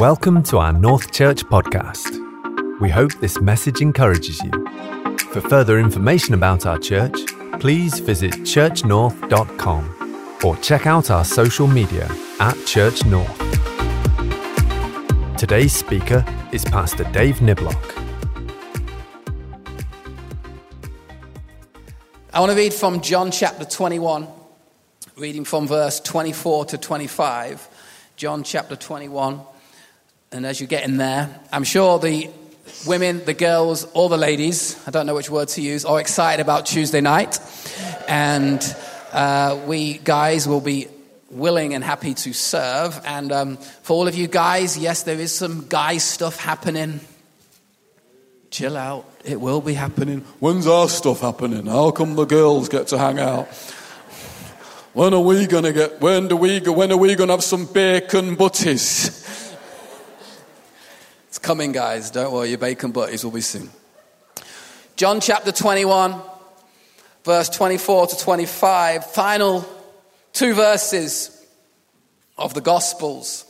Welcome to our North Church podcast. We hope this message encourages you. For further information about our church, please visit churchnorth.com or check out our social media at Church North. Today's speaker is Pastor Dave Niblock. I want to read from John chapter 21, reading from verse 24 to 25. John chapter 21. And as you get in there, I'm sure the women, the girls, all the ladies, I don't know which word to use, are excited about Tuesday night. And uh, we guys will be willing and happy to serve. And um, for all of you guys, yes, there is some guy stuff happening. Chill out, it will be happening. When's our stuff happening? How come the girls get to hang out? When are we gonna get? When do we? When are we gonna have some bacon butties? It's coming, guys. Don't worry, your bacon butties will be soon. John chapter 21, verse 24 to 25, final two verses of the Gospels.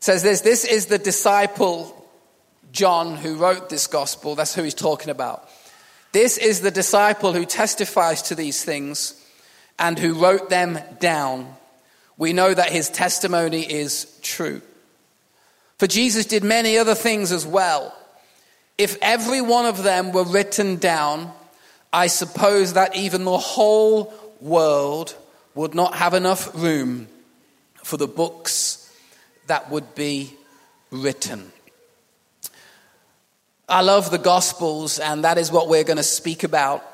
says this This is the disciple John who wrote this Gospel. That's who he's talking about. This is the disciple who testifies to these things and who wrote them down. We know that his testimony is true. For Jesus did many other things as well. If every one of them were written down, I suppose that even the whole world would not have enough room for the books that would be written. I love the Gospels, and that is what we're going to speak about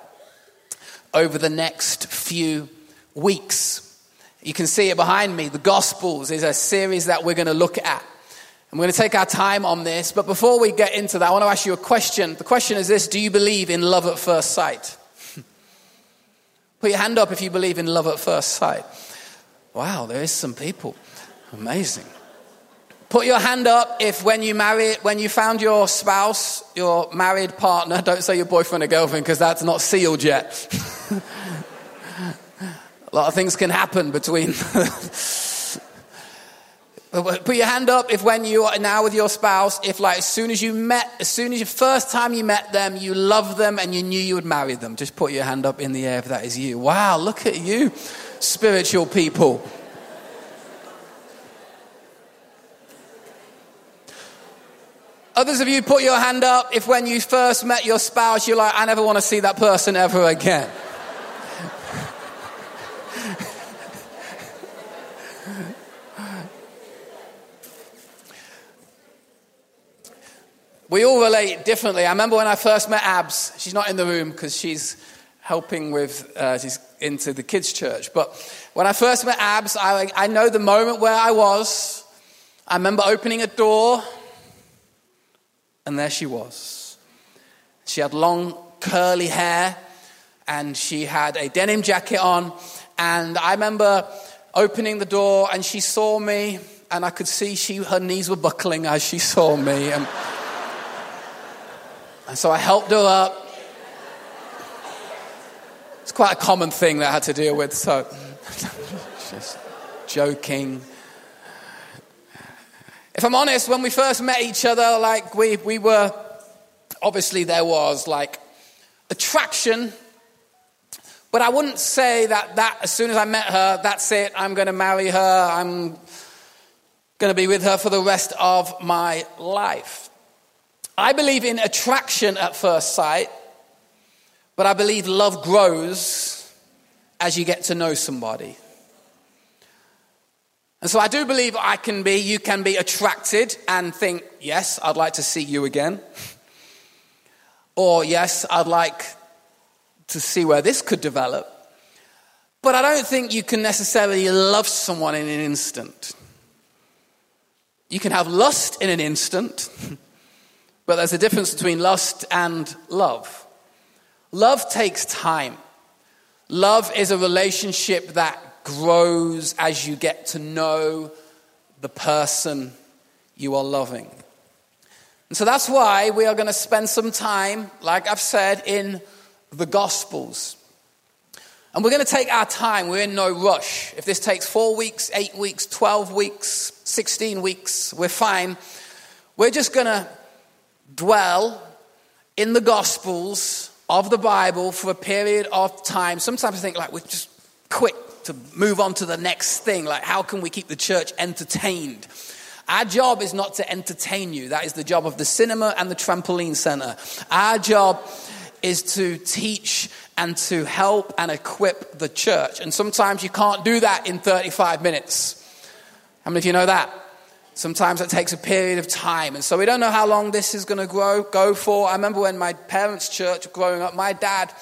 over the next few weeks. You can see it behind me. The Gospels is a series that we're going to look at. I'm going to take our time on this, but before we get into that, I want to ask you a question. The question is this Do you believe in love at first sight? Put your hand up if you believe in love at first sight. Wow, there is some people. Amazing. Put your hand up if when you married, when you found your spouse, your married partner, don't say your boyfriend or girlfriend because that's not sealed yet. A lot of things can happen between. Put your hand up if when you are now with your spouse, if like as soon as you met, as soon as the first time you met them, you loved them and you knew you would marry them. Just put your hand up in the air if that is you. Wow, look at you, spiritual people. Others of you put your hand up if when you first met your spouse, you're like, I never want to see that person ever again. We all relate differently. I remember when I first met Abs. She's not in the room because she's helping with, uh, she's into the kids' church. But when I first met Abs, I, I know the moment where I was. I remember opening a door, and there she was. She had long, curly hair, and she had a denim jacket on. And I remember opening the door, and she saw me, and I could see she, her knees were buckling as she saw me. And, and so I helped her up. It's quite a common thing that I had to deal with, so just joking. If I'm honest, when we first met each other, like we, we were, obviously there was like attraction, but I wouldn't say that, that as soon as I met her, that's it, I'm going to marry her, I'm going to be with her for the rest of my life. I believe in attraction at first sight, but I believe love grows as you get to know somebody. And so I do believe I can be, you can be attracted and think, yes, I'd like to see you again. Or, yes, I'd like to see where this could develop. But I don't think you can necessarily love someone in an instant. You can have lust in an instant. But there's a difference between lust and love. Love takes time. Love is a relationship that grows as you get to know the person you are loving. And so that's why we are going to spend some time, like I've said, in the Gospels. And we're going to take our time. We're in no rush. If this takes four weeks, eight weeks, 12 weeks, 16 weeks, we're fine. We're just going to dwell in the Gospels of the Bible for a period of time. Sometimes I think like we're just quick to move on to the next thing. Like, how can we keep the church entertained? Our job is not to entertain you. That is the job of the cinema and the trampoline center. Our job is to teach and to help and equip the church. And sometimes you can't do that in 35 minutes. How many of you know that? Sometimes it takes a period of time. And so we don't know how long this is going to grow, go for. I remember when my parents' church growing up, my dad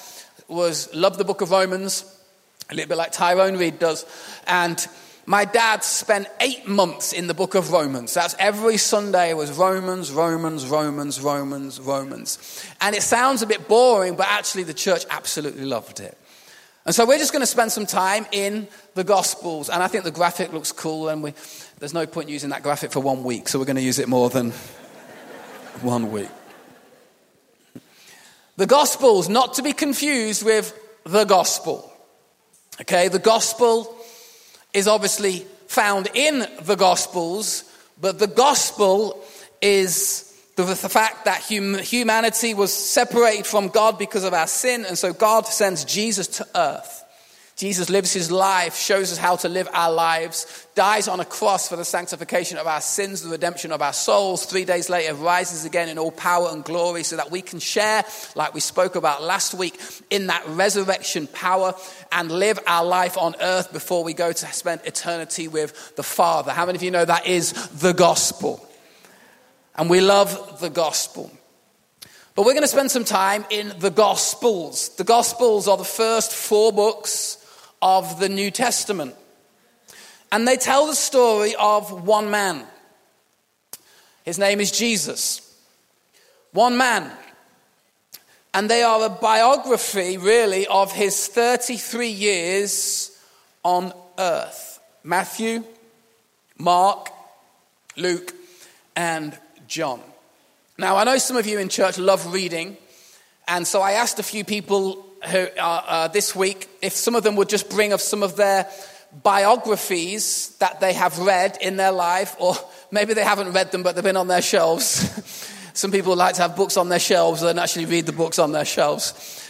was loved the book of Romans, a little bit like Tyrone Reed does. And my dad spent eight months in the book of Romans. That's every Sunday was Romans, Romans, Romans, Romans, Romans. And it sounds a bit boring, but actually the church absolutely loved it. And so we're just going to spend some time in the Gospels. And I think the graphic looks cool, and we, there's no point using that graphic for one week, so we're going to use it more than one week. The Gospels, not to be confused with the Gospel. Okay, the Gospel is obviously found in the Gospels, but the Gospel is the, the fact that hum, humanity was separated from God because of our sin, and so God sends Jesus to earth. Jesus lives his life, shows us how to live our lives, dies on a cross for the sanctification of our sins, the redemption of our souls. Three days later, rises again in all power and glory so that we can share, like we spoke about last week, in that resurrection power and live our life on earth before we go to spend eternity with the Father. How many of you know that is the gospel? And we love the gospel. But we're going to spend some time in the Gospels. The Gospels are the first four books of the New Testament. And they tell the story of one man. His name is Jesus. One man. And they are a biography, really, of his 33 years on earth Matthew, Mark, Luke, and John. Now, I know some of you in church love reading, and so I asked a few people who, uh, uh, this week if some of them would just bring of some of their biographies that they have read in their life, or maybe they haven't read them but they've been on their shelves. some people like to have books on their shelves and actually read the books on their shelves.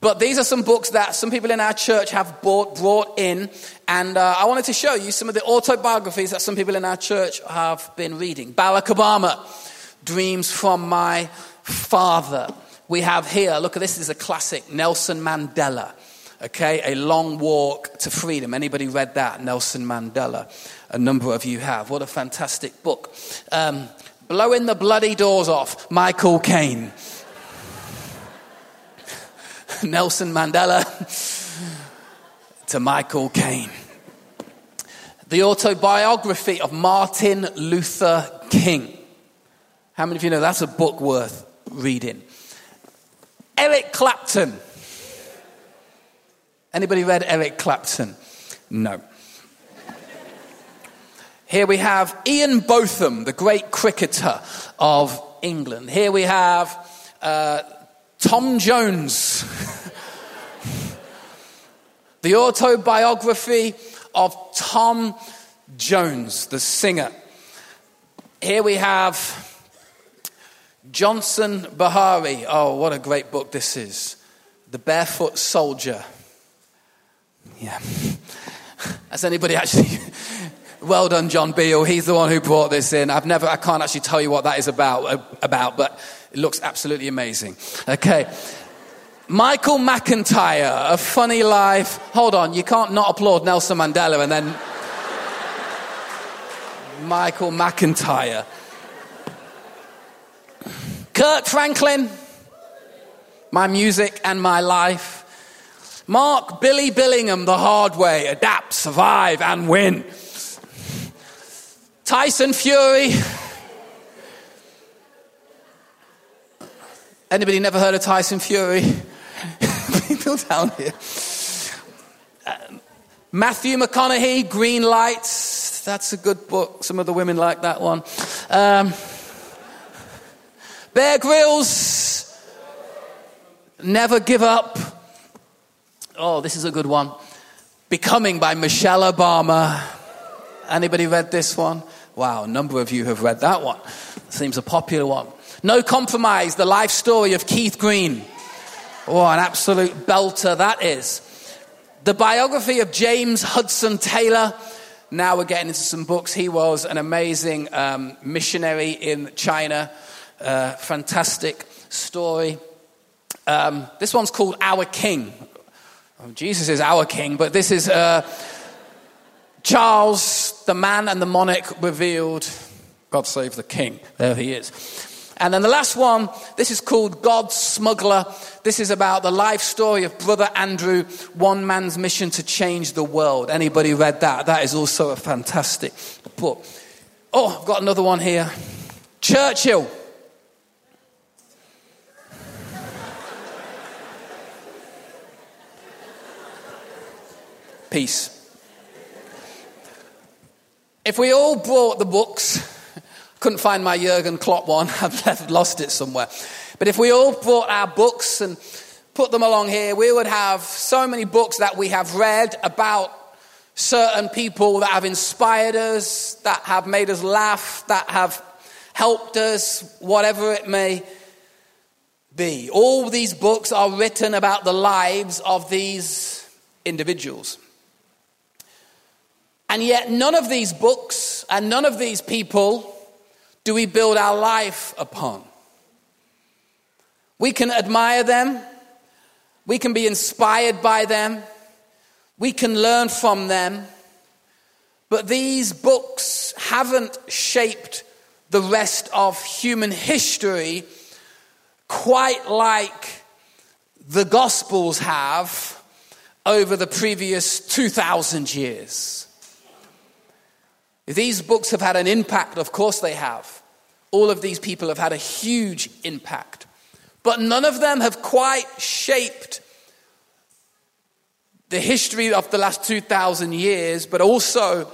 But these are some books that some people in our church have bought, brought in, and uh, I wanted to show you some of the autobiographies that some people in our church have been reading. Barack Obama, Dreams from My Father we have here, look at this, is a classic Nelson Mandela. Okay, a long walk to freedom. Anybody read that? Nelson Mandela. A number of you have. What a fantastic book. Um, Blowing the bloody doors off, Michael Caine. Nelson Mandela to Michael Caine. The autobiography of Martin Luther King. How many of you know that's a book worth reading? Eric Clapton. Anybody read Eric Clapton? No. Here we have Ian Botham, the great cricketer of England. Here we have uh, Tom Jones, the autobiography of Tom Jones, the singer. Here we have Johnson Beharry. Oh, what a great book this is. The Barefoot Soldier. Yeah. Has anybody actually. well done, John Beale. He's the one who brought this in. I've never, I can't actually tell you what that is about, uh, about but it looks absolutely amazing. Okay. Michael McIntyre, A Funny Life. Hold on, you can't not applaud Nelson Mandela and then. Michael McIntyre. Kirk Franklin, my music and my life. Mark Billy Billingham the hard way, adapt, survive, and win. Tyson Fury. Anybody never heard of Tyson Fury? People down here. Uh, Matthew McConaughey, Green Lights. That's a good book. Some of the women like that one. Um, Bear Grylls, never give up. Oh, this is a good one. Becoming by Michelle Obama. Anybody read this one? Wow, a number of you have read that one. Seems a popular one. No Compromise, the life story of Keith Green. Oh, an absolute belter that is. The biography of James Hudson Taylor. Now we're getting into some books. He was an amazing um, missionary in China. Uh, fantastic story. Um, this one's called Our King. Oh, Jesus is our King, but this is uh, Charles, the man and the monarch revealed. God save the King. There he is. And then the last one, this is called God's Smuggler. This is about the life story of Brother Andrew, one man's mission to change the world. Anybody read that? That is also a fantastic book. Oh, I've got another one here. Churchill. Peace. If we all brought the books, couldn't find my Jurgen Klopp one, I've lost it somewhere. But if we all brought our books and put them along here, we would have so many books that we have read about certain people that have inspired us, that have made us laugh, that have helped us, whatever it may be. All these books are written about the lives of these individuals. And yet, none of these books and none of these people do we build our life upon. We can admire them, we can be inspired by them, we can learn from them, but these books haven't shaped the rest of human history quite like the Gospels have over the previous 2,000 years. These books have had an impact, of course they have. All of these people have had a huge impact. But none of them have quite shaped the history of the last 2,000 years, but also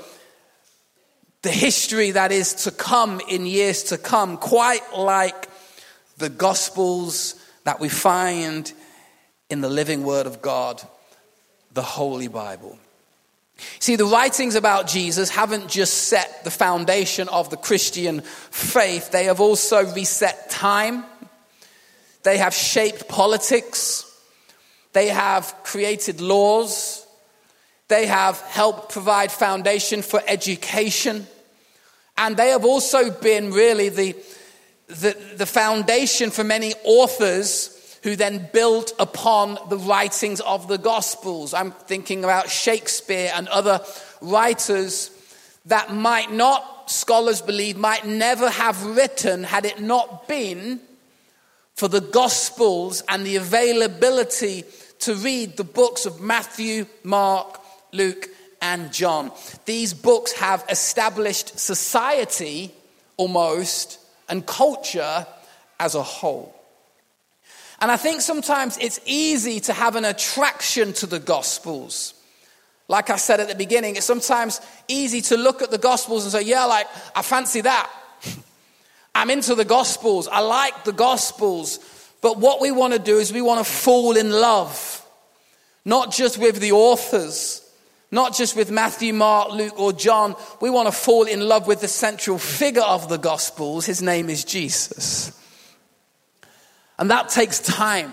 the history that is to come in years to come, quite like the Gospels that we find in the living Word of God, the Holy Bible. See, the writings about Jesus haven't just set the foundation of the Christian faith, they have also reset time, they have shaped politics, they have created laws, they have helped provide foundation for education, and they have also been really the, the, the foundation for many authors who then built upon the writings of the Gospels. I'm thinking about Shakespeare and other writers that might not, scholars believe, might never have written had it not been for the Gospels and the availability to read the books of Matthew, Mark, Luke, and John. These books have established society almost and culture as a whole. And I think sometimes it's easy to have an attraction to the Gospels. Like I said at the beginning, it's sometimes easy to look at the Gospels and say, yeah, like, I fancy that. I'm into the Gospels. I like the Gospels. But what we want to do is we want to fall in love, not just with the authors, not just with Matthew, Mark, Luke, or John. We want to fall in love with the central figure of the Gospels. His name is Jesus. And that takes time.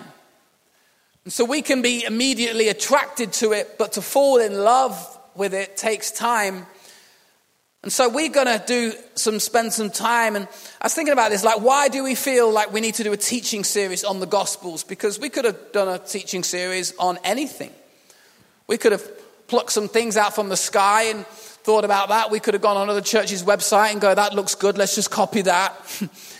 And so we can be immediately attracted to it, but to fall in love with it takes time. And so we're going to do some, spend some time. And I was thinking about this, like, why do we feel like we need to do a teaching series on the Gospels? Because we could have done a teaching series on anything. We could have plucked some things out from the sky and thought about that. We could have gone on another church's website and go, that looks good, let's just copy that.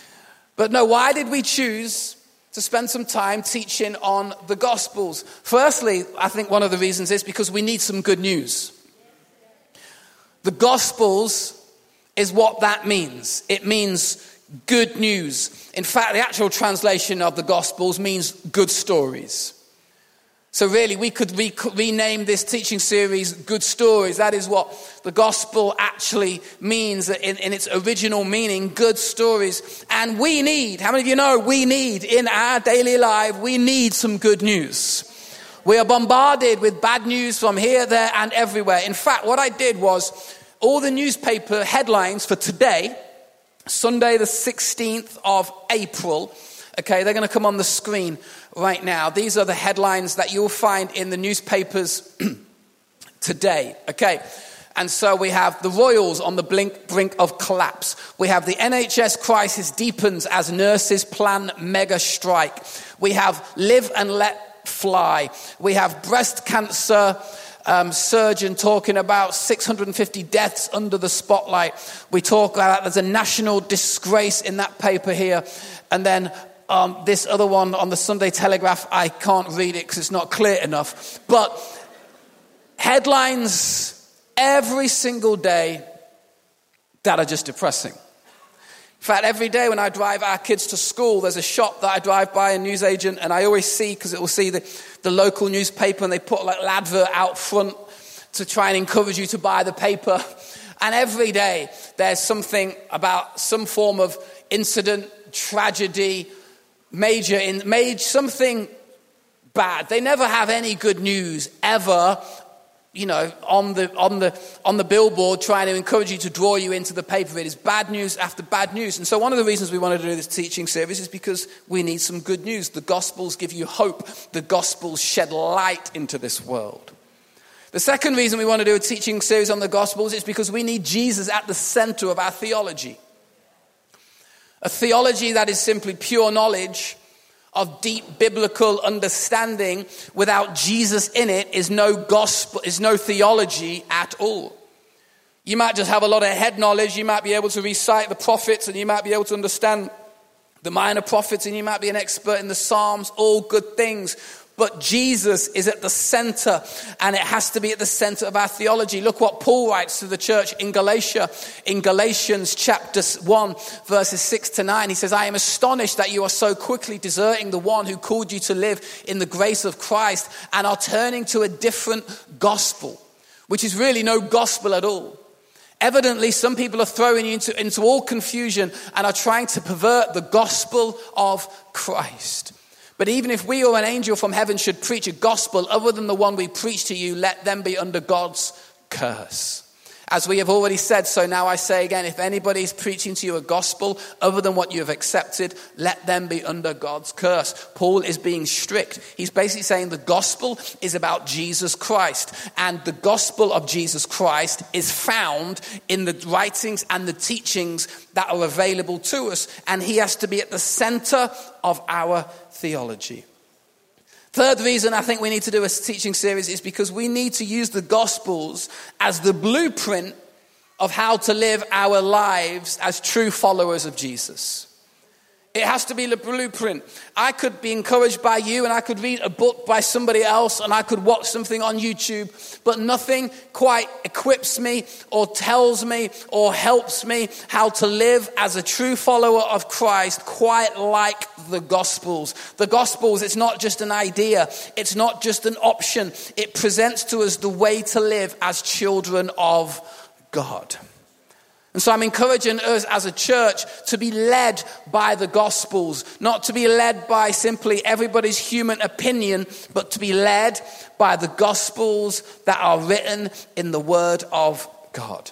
but no, why did we choose to spend some time teaching on the Gospels. Firstly, I think one of the reasons is because we need some good news. The Gospels is what that means. It means good news. In fact, the actual translation of the Gospels means good stories. So, really, we could re- rename this teaching series Good Stories. That is what the gospel actually means in, in, its original meaning good stories. And we need, how many of you know, we need in our daily life, we need some good news. We are bombarded with bad news from here, there, and everywhere. In fact, what I did was all the newspaper headlines for today, Sunday, the 16th of April, okay, they're going to come on the screen right now. These are the headlines that you'll find in the newspapers today, okay. And so we have the Royals on the blink, brink of collapse. We have the NHS crisis deepens as nurses plan mega strike. We have live and let fly. We have breast cancer um, surgeon talking about 650 deaths under the spotlight. We talk about there's a national disgrace in that paper here. And then um, this other one on the Sunday Telegraph, I can't read it because it's not clear enough. But headlines every single day that are just depressing. In fact, every day when I drive our kids to school, there's a shop that I drive by, a newsagent, and I always see, because it will see the, the local newspaper, and they put like an advert out front to try and encourage you to buy the paper. And every day there's something about some form of incident, tragedy, major, in, made something bad. They never have any good news ever you know, on the, on, the, on the billboard trying to encourage you to draw you into the paper. It is bad news after bad news. And so, one of the reasons we wanted to do this teaching series is because we need some good news. The Gospels give you hope, the Gospels shed light into this world. The second reason we want to do a teaching series on the Gospels is because we need Jesus at the center of our theology. A theology that is simply pure knowledge of deep biblical understanding without Jesus in it is no gospel, is no theology at all. You might just have a lot of head knowledge. You might be able to recite the prophets and you might be able to understand the minor prophets and you might be an expert in the Psalms, all good things. But Jesus is at the center, and it has to be at the center of our theology. Look what Paul writes to the church in Galatia, in Galatians chapter 1, verses 6 to 9. He says, I am astonished that you are so quickly deserting the one who called you to live in the grace of Christ and are turning to a different gospel, which is really no gospel at all. Evidently, some people are throwing you into, into all confusion and are trying to pervert the gospel of Christ. But even if we or an angel from heaven should preach a gospel other than the one we preach to you, let them be under God's curse. As we have already said, so now I say again if anybody is preaching to you a gospel other than what you have accepted, let them be under God's curse. Paul is being strict. He's basically saying the gospel is about Jesus Christ, and the gospel of Jesus Christ is found in the writings and the teachings that are available to us, and he has to be at the center of our theology. Third reason I think we need to do a teaching series is because we need to use the Gospels as the blueprint of how to live our lives as true followers of Jesus. It has to be the blueprint. I could be encouraged by you and I could read a book by somebody else and I could watch something on YouTube, but nothing quite equips me or tells me or helps me how to live as a true follower of Christ quite like the Gospels. The Gospels, it's not just an idea, it's not just an option. It presents to us the way to live as children of God. And so I'm encouraging us as a church to be led by the Gospels, not to be led by simply everybody's human opinion, but to be led by the Gospels that are written in the Word of God.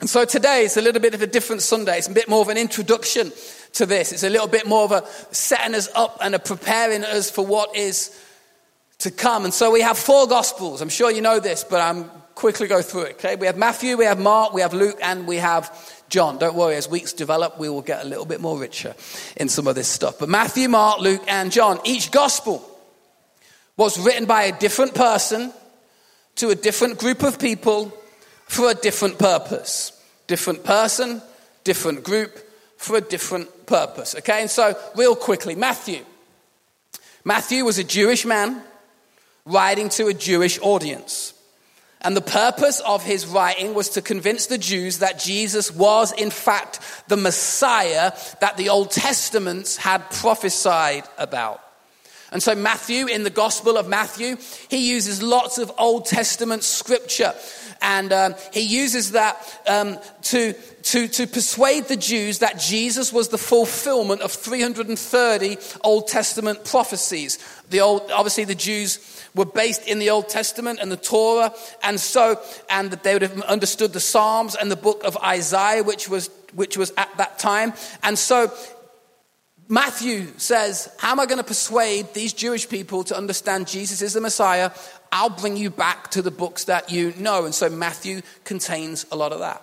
And so today is a little bit of a different Sunday. It's a bit more of an introduction to this. It's a little bit more of a setting us up and a preparing us for what is to come. And so we have four Gospels. I'm sure you know this, but I'm quickly go through it, okay? We have Matthew, we have Mark, we have Luke, and we have John. Don't worry, as weeks develop, we will get a little bit more richer in some of this stuff. But Matthew, Mark, Luke, and John, each gospel was written by a different person to a different group of people for a different purpose. Different person, different group for a different purpose. Okay, and so real quickly, Matthew. Matthew was a Jewish man writing to a Jewish audience. And the purpose of his writing was to convince the Jews that Jesus was, in fact, the Messiah that the Old Testaments had prophesied about. And so, Matthew, in the Gospel of Matthew, he uses lots of Old Testament scripture. And um, he uses that um, to, to, to persuade the Jews that Jesus was the fulfillment of 330 Old Testament prophecies. The old, obviously, the Jews were based in the Old Testament and the Torah, and so, and that they would have understood the Psalms and the book of Isaiah, which was, which was at that time. And so, Matthew says, How am I going to persuade these Jewish people to understand Jesus is the Messiah? I'll bring you back to the books that you know. And so, Matthew contains a lot of that.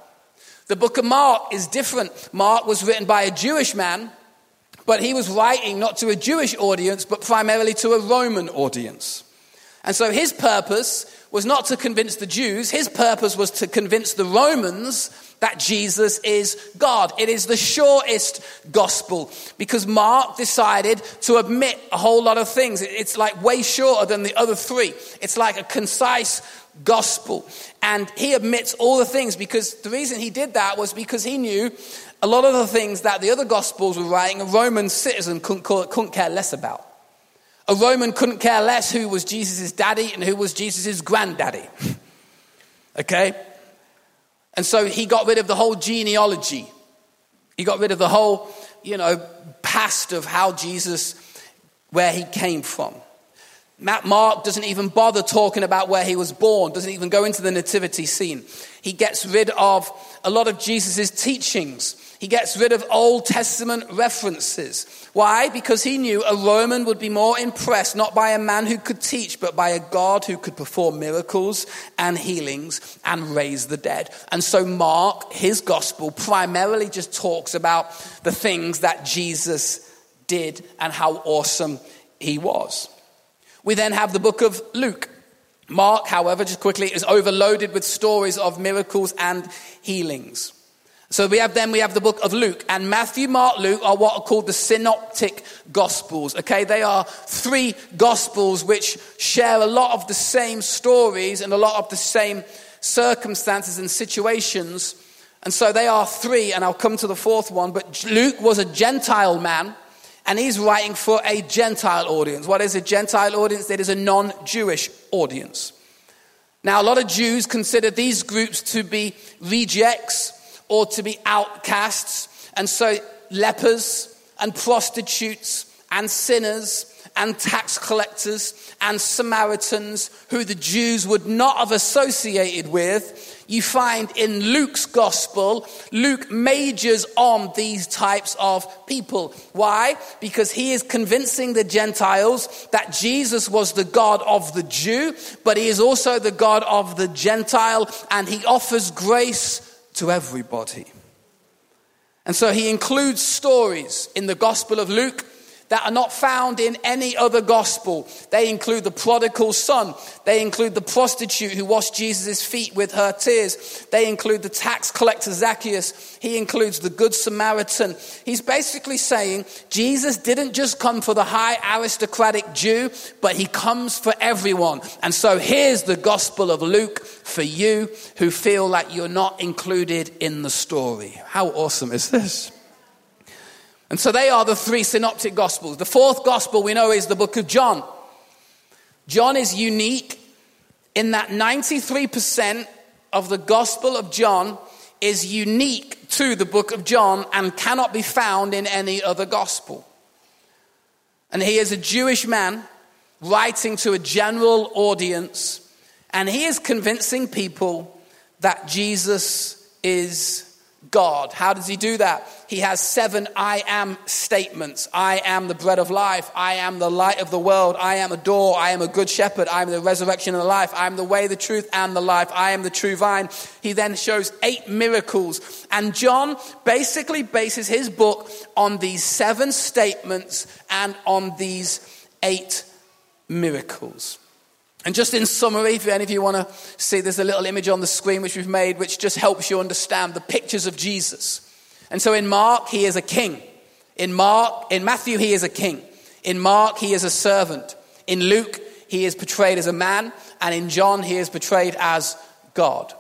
The book of Mark is different. Mark was written by a Jewish man, but he was writing not to a Jewish audience, but primarily to a Roman audience. And so his purpose was not to convince the Jews, his purpose was to convince the Romans that Jesus is God. It is the shortest gospel because Mark decided to admit a whole lot of things. It's like way shorter than the other three. It's like a concise gospel. And he admits all the things because the reason he did that was because he knew a lot of the things that the other gospels were writing, a Roman citizen couldn't, couldn't care less about. A Roman couldn't care less who was Jesus' daddy and who was Jesus' granddaddy. okay? And so he got rid of the whole genealogy. He got rid of the whole, you know, past of how Jesus, where he came from. Mark doesn't even bother talking about where he was born, doesn't even go into the nativity scene. He gets rid of a lot of Jesus' teachings. He gets rid of Old Testament references. Why? Because he knew a Roman would be more impressed not by a man who could teach, but by a God who could perform miracles and healings and raise the dead. And so, Mark, his gospel, primarily just talks about the things that Jesus did and how awesome he was. We then have the book of Luke. Mark, however, just quickly, is overloaded with stories of miracles and healings. So we have then we have the book of Luke and Matthew, Mark, Luke are what are called the synoptic gospels. Okay, they are three gospels which share a lot of the same stories and a lot of the same circumstances and situations. And so they are three, and I'll come to the fourth one. But Luke was a Gentile man and he's writing for a Gentile audience. What is a Gentile audience? It is a non Jewish audience. Now, a lot of Jews consider these groups to be rejects or to be outcasts, and so lepers and prostitutes and sinners and tax collectors and Samaritans who the Jews would not have associated with you find in Luke's gospel, Luke majors on these types of people. Why? Because he is convincing the Gentiles that Jesus was the God of the Jew, but he is also the God of the Gentile, and he offers grace to everybody. And so he includes stories in the Gospel of Luke that are not found in any other gospel. They include the prodigal son. They include the prostitute who washed Jesus' feet with her tears. They include the tax collector Zacchaeus. He includes the good Samaritan. He's basically saying Jesus didn't just come for the high aristocratic Jew, but he comes for everyone. And so here's the gospel of Luke for you who feel like you're not included in the story. How awesome is this? And so they are the three synoptic gospels. The fourth gospel we know is the book of John. John is unique in that 93% of the gospel of John is unique to the book of John and cannot be found in any other gospel. And he is a Jewish man writing to a general audience, and he is convincing people that Jesus is God. How does he do that? He has seven I am statements. I am the bread of life. I am the light of the world. I am a door. I am a good shepherd. I am the resurrection and the life. I am the way, the truth, and the life. I am the true vine. He then shows eight miracles. And John basically bases his book on these seven statements and on these eight miracles. And just in summary, if any of you want to see, there's a little image on the screen which we've made, which just helps you understand the pictures of Jesus. And so in Mark, he is a king. In Mark, in Matthew, he is a king. In Mark, he is a servant. In Luke, he is portrayed as a man. And in John, he is portrayed as God.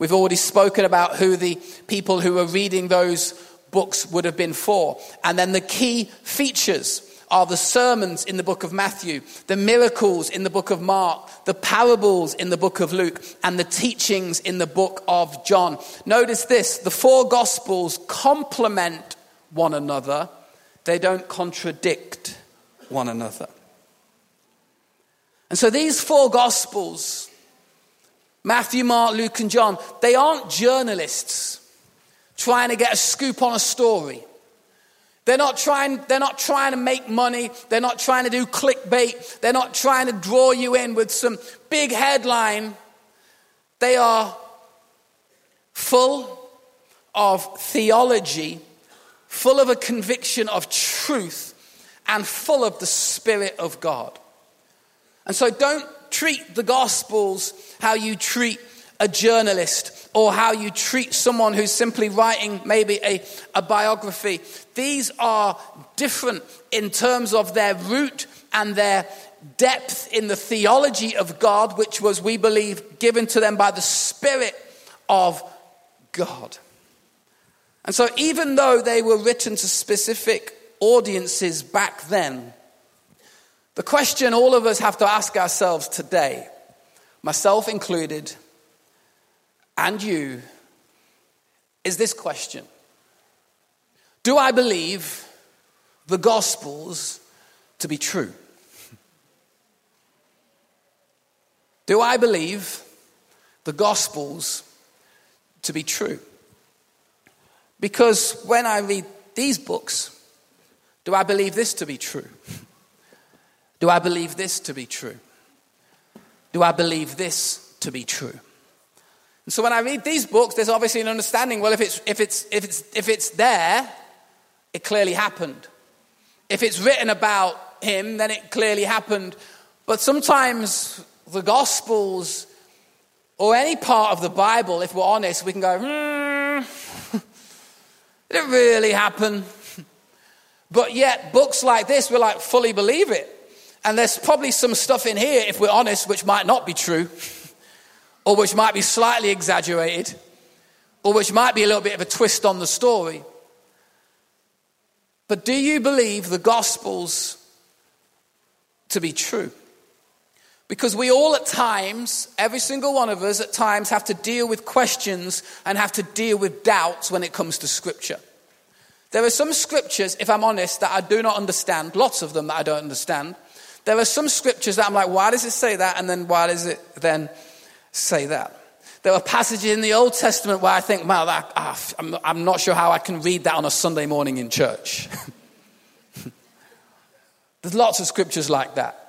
We've already spoken about who the people who were reading those books would have been for. And then the key features are the sermons in the book of Matthew, the miracles in the book of Mark, the parables in the book of Luke, and the teachings in the book of John. Notice this the four gospels complement one another, they don't contradict one another. And so these four gospels, Matthew, Mark, Luke, and John, they aren't journalists trying to get a scoop on a story. They're not trying, they're not trying to make money. They're not trying to do clickbait. They're not trying to draw you in with some big headline. They are full of theology, full of a conviction of truth, and full of the Spirit of God. And so don't treat the Gospels how you treat a journalist or how you treat someone who's simply writing maybe a, a biography. These are different in terms of their root and their depth in the theology of God, which was, we believe, given to them by the Spirit of God. And so, even though they were written to specific audiences back then, the question all of us have to ask ourselves today, myself included, and you is this question Do I believe the Gospels to be true? Do I believe the Gospels to be true? Because when I read these books, do I believe this to be true? Do I believe this to be true? Do I believe this to be true? And so when I read these books, there's obviously an understanding well, if it's, if it's, if it's, if it's there, it clearly happened. If it's written about him, then it clearly happened. But sometimes the Gospels or any part of the Bible, if we're honest, we can go, hmm, did it really happen? But yet, books like this, we're like, fully believe it. And there's probably some stuff in here, if we're honest, which might not be true or which might be slightly exaggerated, or which might be a little bit of a twist on the story. But do you believe the Gospels to be true? Because we all at times, every single one of us at times, have to deal with questions and have to deal with doubts when it comes to Scripture. There are some scriptures, if I'm honest, that I do not understand, lots of them that I don't understand. There are some scriptures that I'm like, why does it say that? And then why does it then say that. There are passages in the Old Testament where I think, wow, that, ah, I'm, I'm not sure how I can read that on a Sunday morning in church. There's lots of scriptures like that.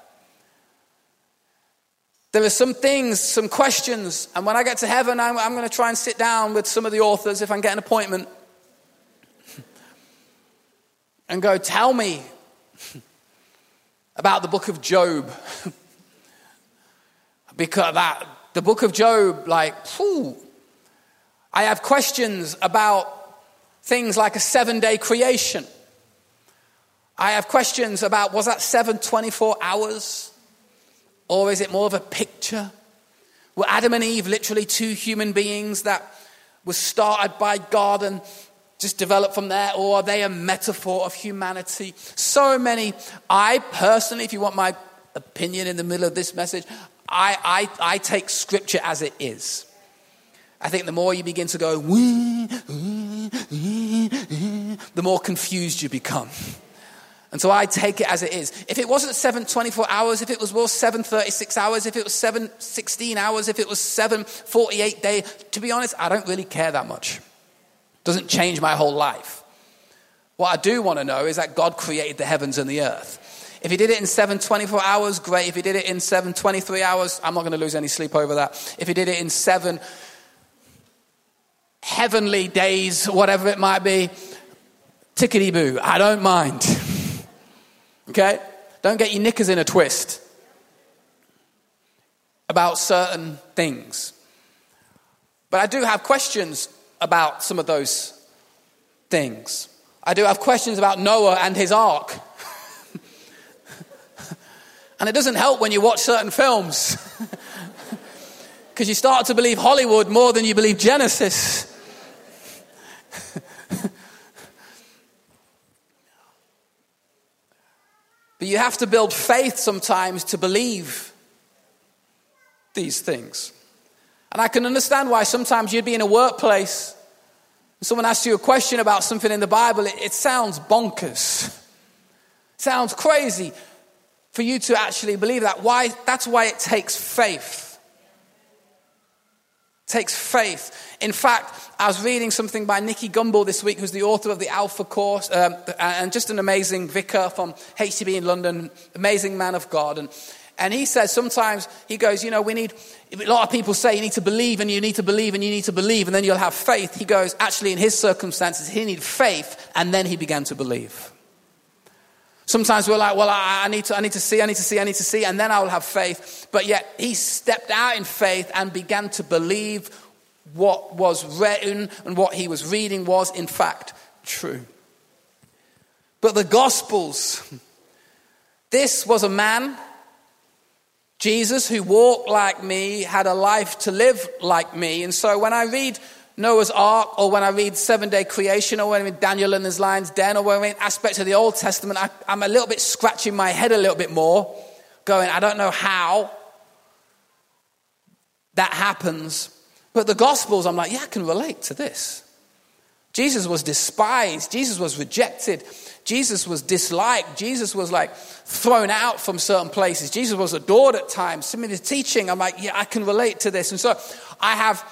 There are some things, some questions, and when I get to heaven, I'm, I'm going to try and sit down with some of the authors if I can get an appointment and go, tell me about the book of Job. because that the book of Job, like, I have questions about things like a seven day creation. I have questions about was that seven 24 hours? Or is it more of a picture? Were Adam and Eve literally two human beings that were started by God and just developed from there? Or are they a metaphor of humanity? So many. I personally, if you want my opinion in the middle of this message, I, I, I take scripture as it is. I think the more you begin to go, the more confused you become. And so I take it as it is. If it wasn't 7 24 hours, if it was more 7 36 hours, if it was 7 16 hours, if it was 7 48 day, to be honest, I don't really care that much. Doesn't change my whole life. What I do want to know is that God created the heavens and the earth. If he did it in 7 24 hours, great. If he did it in 7 23 hours, I'm not going to lose any sleep over that. If he did it in 7 heavenly days, whatever it might be, tickety boo, I don't mind. okay? Don't get your knickers in a twist about certain things. But I do have questions about some of those things. I do have questions about Noah and his ark. And it doesn't help when you watch certain films. Because you start to believe Hollywood more than you believe Genesis. but you have to build faith sometimes to believe these things. And I can understand why sometimes you'd be in a workplace and someone asks you a question about something in the Bible, it, it sounds bonkers. Sounds crazy. For you to actually believe that. Why? That's why it takes faith. It takes faith. In fact, I was reading something by Nicky Gumbel this week, who's the author of the Alpha Course, um, and just an amazing vicar from HTB in London, amazing man of God. And, and he says sometimes, he goes, you know, we need, a lot of people say you need to believe and you need to believe and you need to believe and then you'll have faith. He goes, actually, in his circumstances, he needed faith and then he began to believe. Sometimes we're like, well, I, I, need to, I need to see, I need to see, I need to see, and then I will have faith. But yet he stepped out in faith and began to believe what was written and what he was reading was, in fact, true. But the Gospels, this was a man, Jesus, who walked like me, had a life to live like me. And so when I read Noah's Ark, or when I read Seven Day Creation, or when I read Daniel and his Lion's Den, or when I read aspects of the Old Testament, I, I'm a little bit scratching my head a little bit more, going, I don't know how that happens. But the Gospels, I'm like, yeah, I can relate to this. Jesus was despised. Jesus was rejected. Jesus was disliked. Jesus was like thrown out from certain places. Jesus was adored at times. Some of the teaching, I'm like, yeah, I can relate to this. And so I have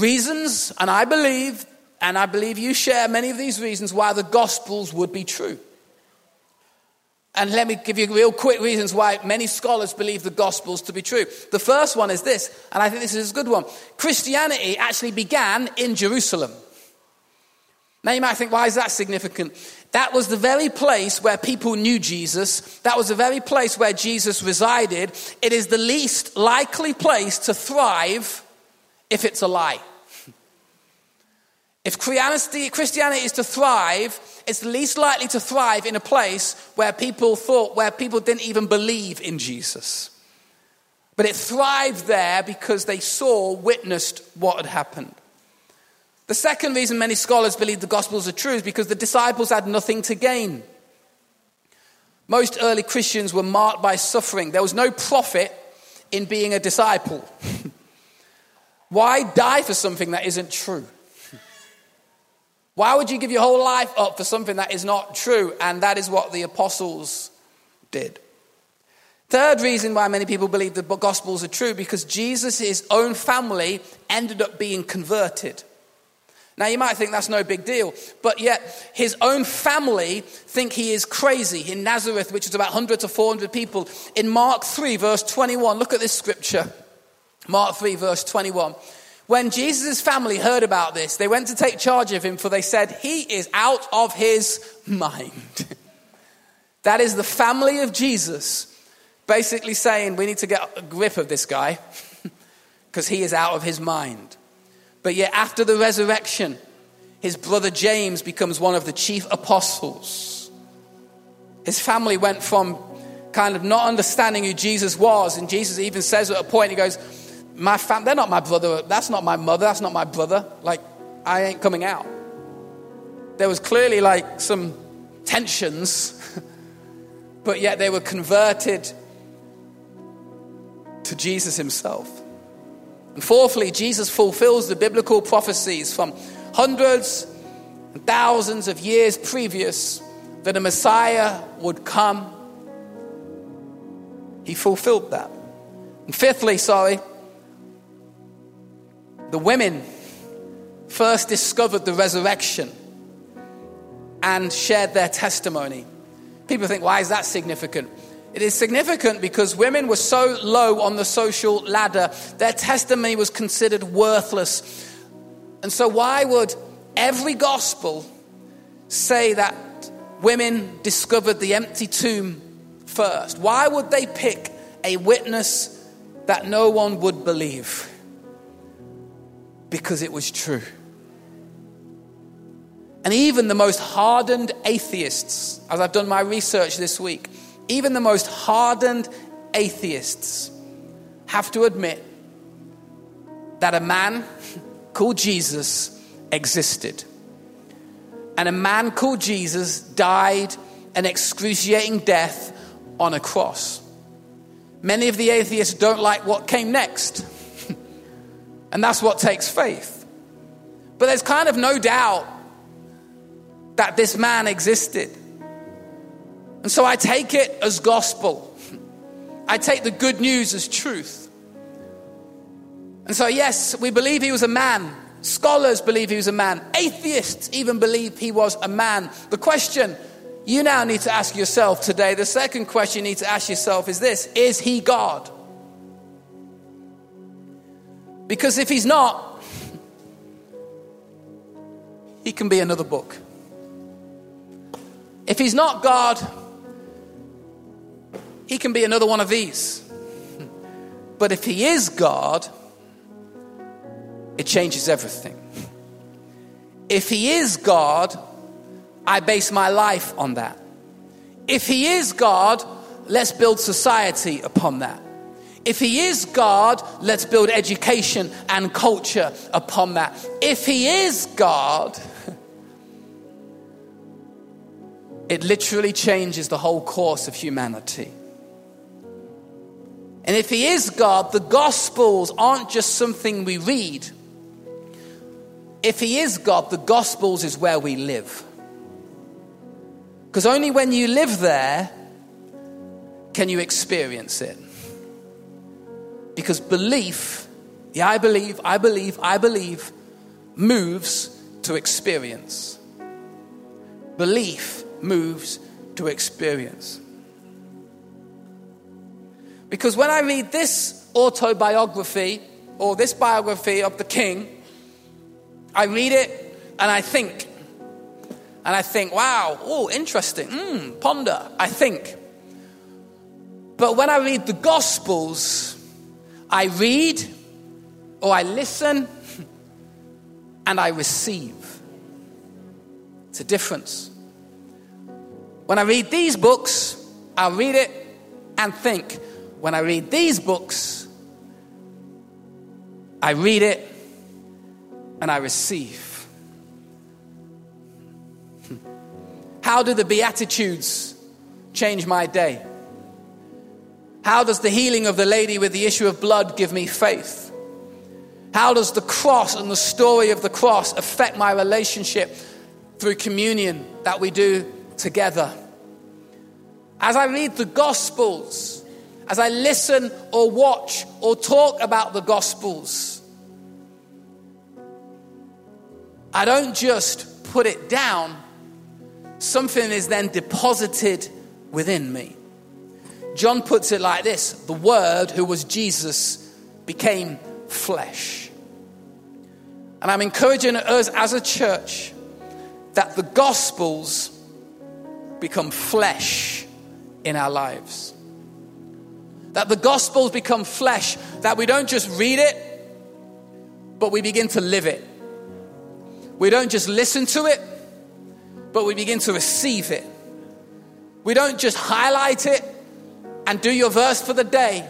reasons, and I believe, and I believe you share many of these reasons why the Gospels would be true. And let me give you real quick reasons why many scholars believe the Gospels to be true. The first one is this, and I think this is a good one Christianity actually began in Jerusalem. Now you might think, why is that significant? That was the very place where people knew Jesus. That was the very place where Jesus resided. It is the least likely place to thrive if it's a lie. If Christianity is to thrive, it's least likely to thrive in a place where people thought, where people didn't even believe in Jesus. But it thrived there because they saw, witnessed what had happened. The second reason many scholars believe the Gospels are true is because the disciples had nothing to gain. Most early Christians were marked by suffering. There was no profit in being a disciple. Why die for something that isn't true? Why would you give your whole life up for something that is not true? And that is what the apostles did. Third reason why many people believe the Gospels are true because Jesus' own family ended up being converted. Now, you might think that's no big deal, but yet his own family think he is crazy. In Nazareth, which is about 100 to 400 people, in Mark 3, verse 21, look at this scripture. Mark 3, verse 21. When Jesus' family heard about this, they went to take charge of him, for they said, He is out of his mind. that is the family of Jesus basically saying, We need to get a grip of this guy because he is out of his mind. But yet, after the resurrection, his brother James becomes one of the chief apostles. His family went from kind of not understanding who Jesus was, and Jesus even says at a point, He goes, my fam, they're not my brother. That's not my mother. That's not my brother. Like, I ain't coming out. There was clearly like some tensions, but yet they were converted to Jesus himself. And fourthly, Jesus fulfills the biblical prophecies from hundreds and thousands of years previous that a Messiah would come. He fulfilled that. And fifthly, sorry, the women first discovered the resurrection and shared their testimony. People think, why is that significant? It is significant because women were so low on the social ladder, their testimony was considered worthless. And so, why would every gospel say that women discovered the empty tomb first? Why would they pick a witness that no one would believe? Because it was true. And even the most hardened atheists, as I've done my research this week, even the most hardened atheists have to admit that a man called Jesus existed. And a man called Jesus died an excruciating death on a cross. Many of the atheists don't like what came next. And that's what takes faith. But there's kind of no doubt that this man existed. And so I take it as gospel. I take the good news as truth. And so, yes, we believe he was a man. Scholars believe he was a man. Atheists even believe he was a man. The question you now need to ask yourself today, the second question you need to ask yourself is this Is he God? Because if he's not, he can be another book. If he's not God, he can be another one of these. But if he is God, it changes everything. If he is God, I base my life on that. If he is God, let's build society upon that. If he is God, let's build education and culture upon that. If he is God, it literally changes the whole course of humanity. And if he is God, the Gospels aren't just something we read. If he is God, the Gospels is where we live. Because only when you live there can you experience it. Because belief, yeah, I believe, I believe, I believe, moves to experience. Belief moves to experience. Because when I read this autobiography or this biography of the king, I read it and I think, and I think, wow, oh, interesting, mm, ponder, I think. But when I read the Gospels, I read or I listen and I receive. It's a difference. When I read these books, I read it and think. When I read these books, I read it and I receive. How do the Beatitudes change my day? How does the healing of the lady with the issue of blood give me faith? How does the cross and the story of the cross affect my relationship through communion that we do together? As I read the Gospels, as I listen or watch or talk about the Gospels, I don't just put it down, something is then deposited within me. John puts it like this the Word, who was Jesus, became flesh. And I'm encouraging us as a church that the Gospels become flesh in our lives. That the Gospels become flesh, that we don't just read it, but we begin to live it. We don't just listen to it, but we begin to receive it. We don't just highlight it and do your verse for the day,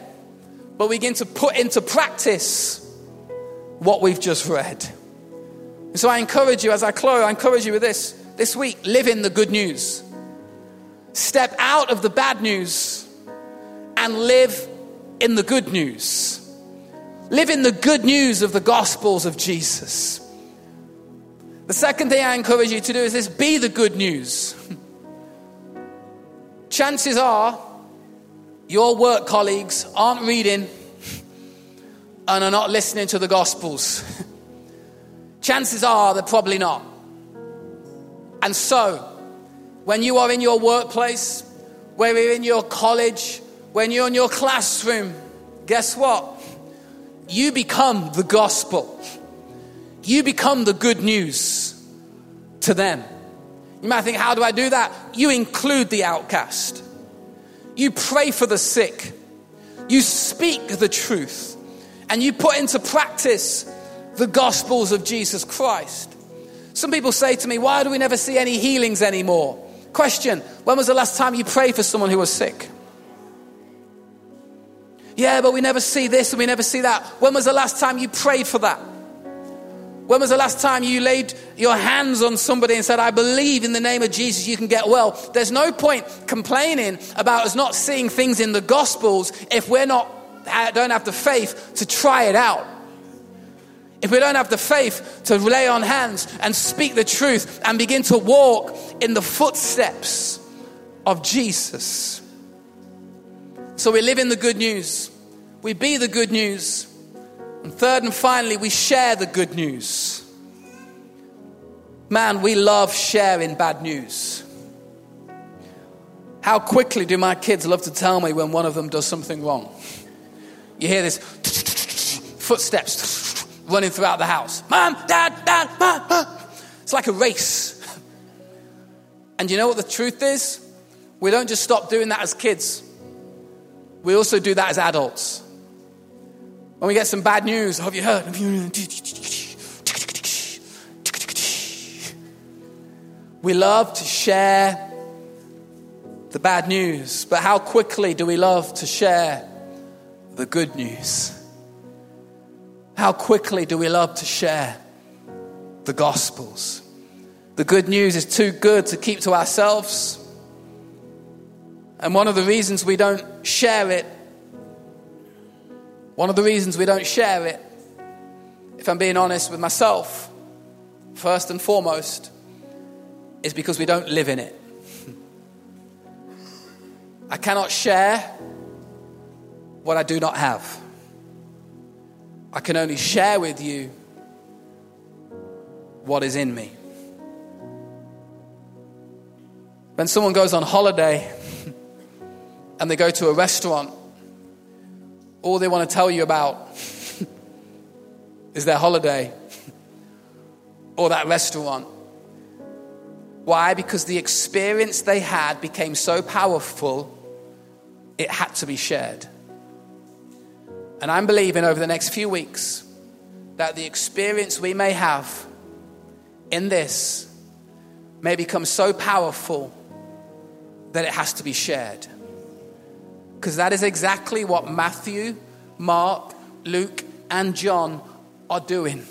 but begin to put into practice what we've just read. And so I encourage you, as I close, I encourage you with this this week live in the good news. Step out of the bad news and live in the good news. Live in the good news of the Gospels of Jesus. The second thing I encourage you to do is this be the good news. Chances are your work colleagues aren't reading and are not listening to the Gospels, chances are they're probably not. And so, when you are in your workplace, when you're in your college, when you're in your classroom, guess what? You become the gospel. You become the good news to them. You might think, how do I do that? You include the outcast. You pray for the sick. You speak the truth. And you put into practice the gospels of Jesus Christ. Some people say to me, why do we never see any healings anymore? Question When was the last time you prayed for someone who was sick? Yeah, but we never see this and we never see that. When was the last time you prayed for that? When was the last time you laid your hands on somebody and said, I believe in the name of Jesus you can get well? There's no point complaining about us not seeing things in the Gospels if we're not, don't have the faith to try it out. If we don't have the faith to lay on hands and speak the truth and begin to walk in the footsteps of Jesus. So we live in the good news, we be the good news. And third and finally, we share the good news. Man, we love sharing bad news. How quickly do my kids love to tell me when one of them does something wrong? You hear this footsteps running throughout the house. Mom, dad, dad, mom, mom. It's like a race. And you know what the truth is? We don't just stop doing that as kids, we also do that as adults. When we get some bad news, have you heard? We love to share the bad news, but how quickly do we love to share the good news? How quickly do we love to share the Gospels? The good news is too good to keep to ourselves. And one of the reasons we don't share it, one of the reasons we don't share it, if I'm being honest with myself, first and foremost, is because we don't live in it. I cannot share what I do not have. I can only share with you what is in me. When someone goes on holiday and they go to a restaurant, all they want to tell you about is their holiday or that restaurant. Why? Because the experience they had became so powerful, it had to be shared. And I'm believing over the next few weeks that the experience we may have in this may become so powerful that it has to be shared. Because that is exactly what Matthew, Mark, Luke, and John are doing.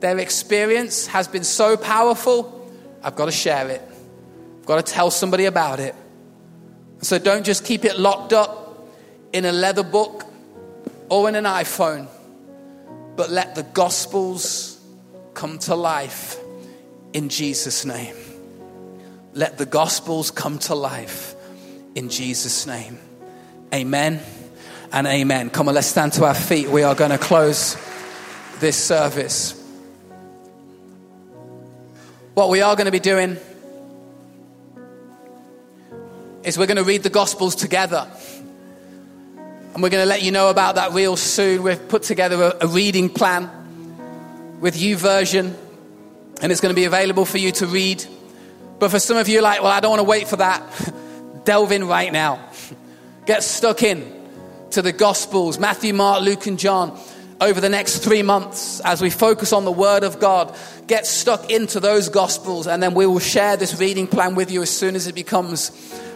Their experience has been so powerful I've got to share it. I've got to tell somebody about it. So don't just keep it locked up in a leather book or in an iPhone, but let the Gospels come to life in Jesus' name. Let the Gospels come to life in Jesus' name. Amen and amen. Come on, let's stand to our feet. We are going to close this service. What we are going to be doing is we're going to read the Gospels together. And we're going to let you know about that real soon. We've put together a, a reading plan with YouVersion, and it's going to be available for you to read. But for some of you, like, well, I don't want to wait for that. Delve in right now. Get stuck in to the Gospels Matthew, Mark, Luke, and John over the next three months as we focus on the Word of God get stuck into those Gospels, and then we will share this reading plan with you as soon as it becomes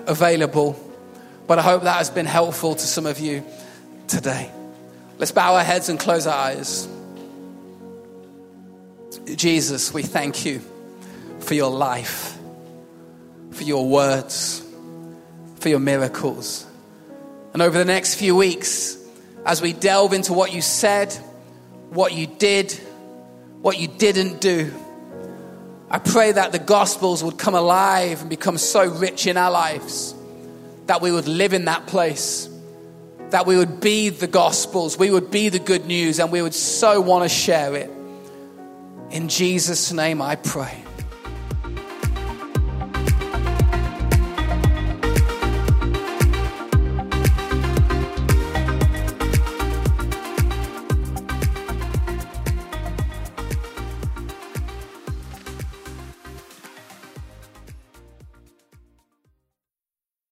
available. But I hope that has been helpful to some of you today. Let's bow our heads and close our eyes. Jesus, we thank you for your life, for your words, for your miracles. And over the next few weeks, as we delve into what you said, what you did, what you didn't do. I pray that the Gospels would come alive and become so rich in our lives that we would live in that place, that we would be the Gospels, we would be the good news, and we would so want to share it. In Jesus' name I pray.